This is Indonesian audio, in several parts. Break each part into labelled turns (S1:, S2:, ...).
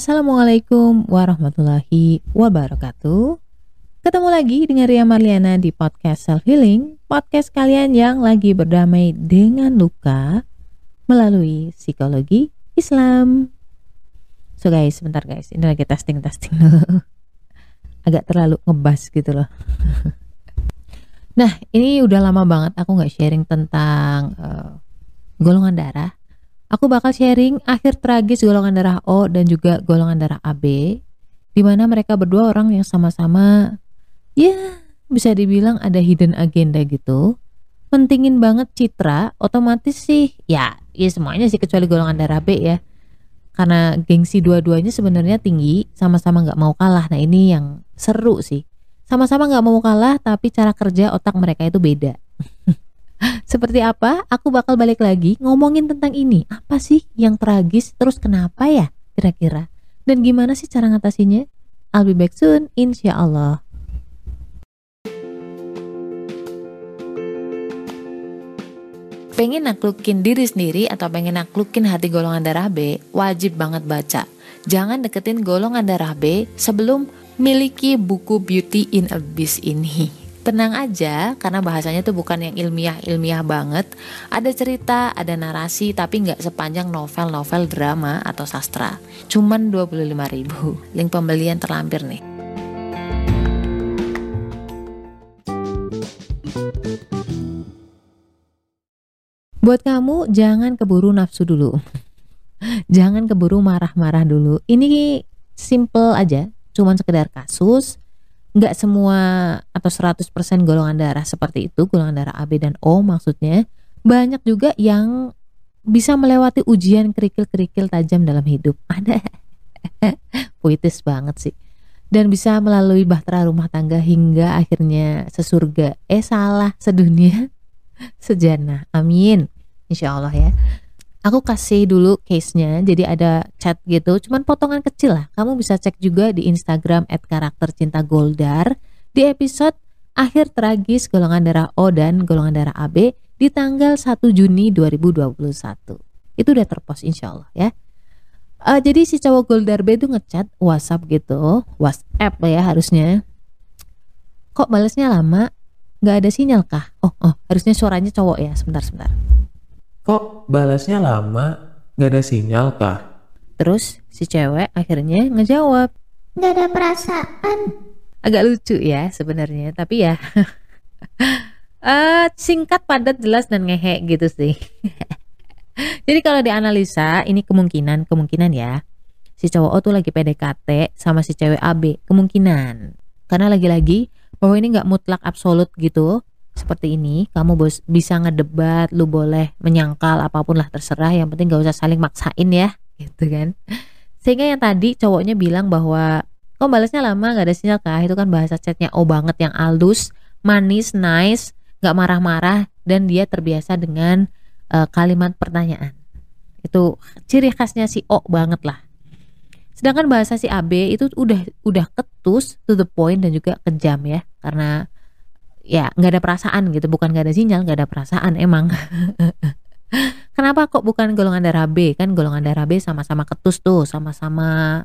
S1: Assalamualaikum warahmatullahi wabarakatuh. Ketemu lagi dengan Ria Marliana di podcast Self Healing, podcast kalian yang lagi berdamai dengan luka melalui psikologi Islam. So guys, sebentar guys, ini lagi testing-testing dulu. Agak terlalu ngebas gitu loh. nah, ini udah lama banget aku nggak sharing tentang uh, golongan darah Aku bakal sharing akhir tragis golongan darah O dan juga golongan darah AB, di mana mereka berdua orang yang sama-sama, ya bisa dibilang ada hidden agenda gitu. Pentingin banget citra, otomatis sih, ya, ya semuanya sih kecuali golongan darah B ya. Karena gengsi dua-duanya sebenarnya tinggi, sama-sama nggak mau kalah. Nah ini yang seru sih. Sama-sama nggak mau kalah, tapi cara kerja otak mereka itu beda. Seperti apa? Aku bakal balik lagi ngomongin tentang ini. Apa sih yang tragis? Terus kenapa ya kira-kira? Dan gimana sih cara ngatasinya? I'll be back soon, insya Allah. Pengen naklukin diri sendiri atau pengen naklukin hati golongan darah B, wajib banget baca. Jangan deketin golongan darah B sebelum miliki buku Beauty in Abyss ini tenang aja karena bahasanya tuh bukan yang ilmiah-ilmiah banget. Ada cerita, ada narasi tapi nggak sepanjang novel-novel drama atau sastra. Cuman 25 ribu. Link pembelian terlampir nih. Buat kamu jangan keburu nafsu dulu. jangan keburu marah-marah dulu. Ini simple aja, cuman sekedar kasus nggak semua atau 100% golongan darah seperti itu, golongan darah AB dan O maksudnya, banyak juga yang bisa melewati ujian kerikil-kerikil tajam dalam hidup. Ada puitis banget sih. Dan bisa melalui bahtera rumah tangga hingga akhirnya sesurga. Eh salah, sedunia, sejana. Amin. Insya Allah ya aku kasih dulu case-nya jadi ada chat gitu. Cuman potongan kecil lah. Kamu bisa cek juga di Instagram at karakter cinta goldar di episode akhir tragis golongan darah O dan golongan darah AB di tanggal 1 Juni 2021 itu udah terpost insya Allah ya. Uh, jadi si cowok goldar B itu ngechat WhatsApp gitu. WhatsApp ya harusnya. Kok balasnya lama? Nggak ada sinyal kah? Oh oh harusnya suaranya cowok ya. Sebentar sebentar
S2: Kok balasnya lama? Gak ada sinyal kah?
S1: Terus si cewek akhirnya ngejawab.
S3: Gak ada perasaan.
S1: Agak lucu ya sebenarnya, tapi ya uh, singkat, padat, jelas dan ngehe gitu sih. Jadi kalau dianalisa ini kemungkinan kemungkinan ya si cowok O tuh lagi PDKT sama si cewek AB kemungkinan karena lagi-lagi bahwa ini nggak mutlak absolut gitu seperti ini kamu bos bisa ngedebat lu boleh menyangkal apa pun lah terserah yang penting gak usah saling maksain ya gitu kan. Sehingga yang tadi cowoknya bilang bahwa kok balasnya lama gak ada sinyal kah? Itu kan bahasa chatnya oh banget yang aldus manis nice gak marah-marah dan dia terbiasa dengan uh, kalimat pertanyaan. Itu ciri khasnya si O banget lah. Sedangkan bahasa si AB itu udah udah ketus to the point dan juga kejam ya karena ya nggak ada perasaan gitu. Bukan nggak ada sinyal nggak ada perasaan emang. Kenapa kok bukan golongan darah B? Kan golongan darah B sama-sama ketus tuh sama-sama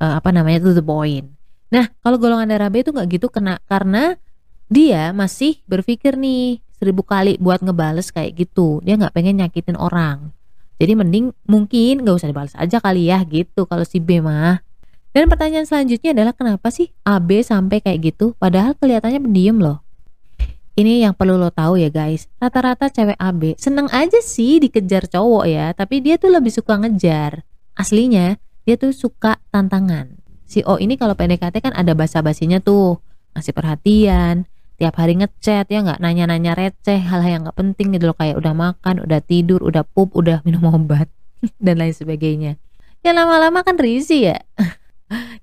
S1: uh, apa namanya tuh the point. Nah kalau golongan darah B itu nggak gitu kena karena dia masih berpikir nih seribu kali buat ngebales kayak gitu. Dia nggak pengen nyakitin orang. Jadi mending mungkin nggak usah dibales aja kali ya gitu. Kalau si B mah. Dan pertanyaan selanjutnya adalah kenapa sih AB sampai kayak gitu? Padahal kelihatannya pendiam loh ini yang perlu lo tahu ya guys. Rata-rata cewek AB seneng aja sih dikejar cowok ya tapi dia tuh lebih suka ngejar. Aslinya dia tuh suka tantangan. Si O ini kalau PDKT kan ada basa-basinya tuh. Ngasih perhatian tiap hari ngechat ya nggak? Nanya-nanya receh hal-hal yang nggak penting gitu loh. Kayak udah makan udah tidur udah pup udah minum obat dan lain sebagainya. Ya lama-lama kan risih ya.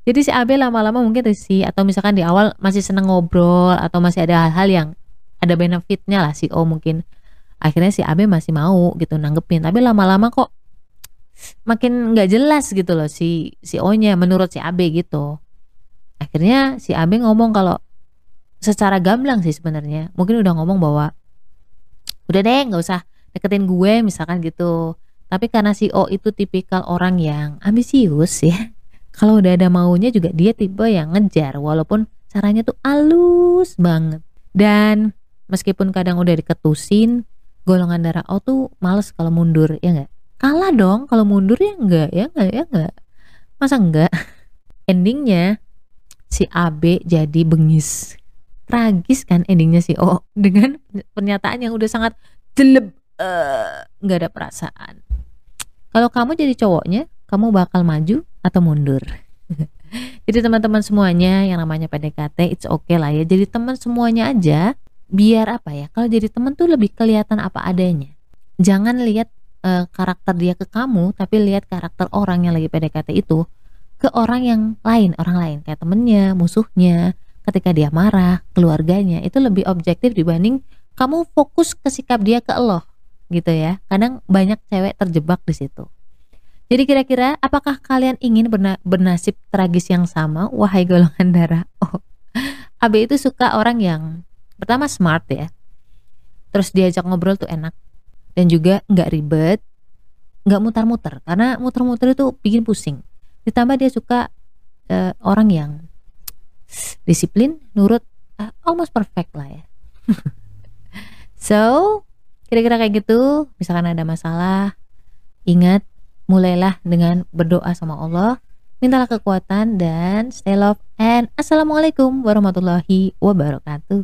S1: Jadi si AB lama-lama mungkin risih atau misalkan di awal masih seneng ngobrol atau masih ada hal-hal yang ada benefitnya lah si O mungkin akhirnya si AB masih mau gitu nanggepin. Tapi lama-lama kok makin nggak jelas gitu loh si si O nya menurut si AB gitu. Akhirnya si AB ngomong kalau secara gamblang sih sebenarnya. Mungkin udah ngomong bahwa udah deh nggak usah deketin gue misalkan gitu. Tapi karena si O itu tipikal orang yang ambisius ya kalau udah ada maunya juga dia tipe yang ngejar walaupun caranya tuh halus banget. Dan meskipun kadang udah diketusin golongan darah O tuh males kalau mundur ya nggak? Kalah dong kalau mundur ya enggak ya enggak ya enggak masa enggak endingnya si AB jadi bengis. Tragis kan endingnya si O dengan pernyataan yang udah sangat jeleb eh, nggak ada perasaan. Kalau kamu jadi cowoknya kamu bakal maju atau mundur? Jadi teman-teman semuanya yang namanya PDKT it's okay lah ya. Jadi teman semuanya aja biar apa ya? Kalau jadi teman tuh lebih kelihatan apa adanya. Jangan lihat eh, karakter dia ke kamu tapi lihat karakter orang yang lagi PDKT itu ke orang yang lain orang lain. Kayak temennya musuhnya ketika dia marah keluarganya. Itu lebih objektif dibanding kamu fokus ke sikap dia ke lo gitu ya. Kadang banyak cewek terjebak di situ. Jadi kira-kira apakah kalian ingin berna- bernasib tragis yang sama? Wahai golongan darah. Oh. AB itu suka orang yang pertama smart ya. Terus diajak ngobrol tuh enak. Dan juga nggak ribet nggak mutar-muter karena muter-muter itu bikin pusing. Ditambah dia suka eh, orang yang disiplin nurut ah, almost perfect lah ya. So kira-kira kayak gitu. Misalkan ada masalah ingat mulailah dengan berdoa sama Allah. Mintalah kekuatan dan stay love and assalamualaikum warahmatullahi wabarakatuh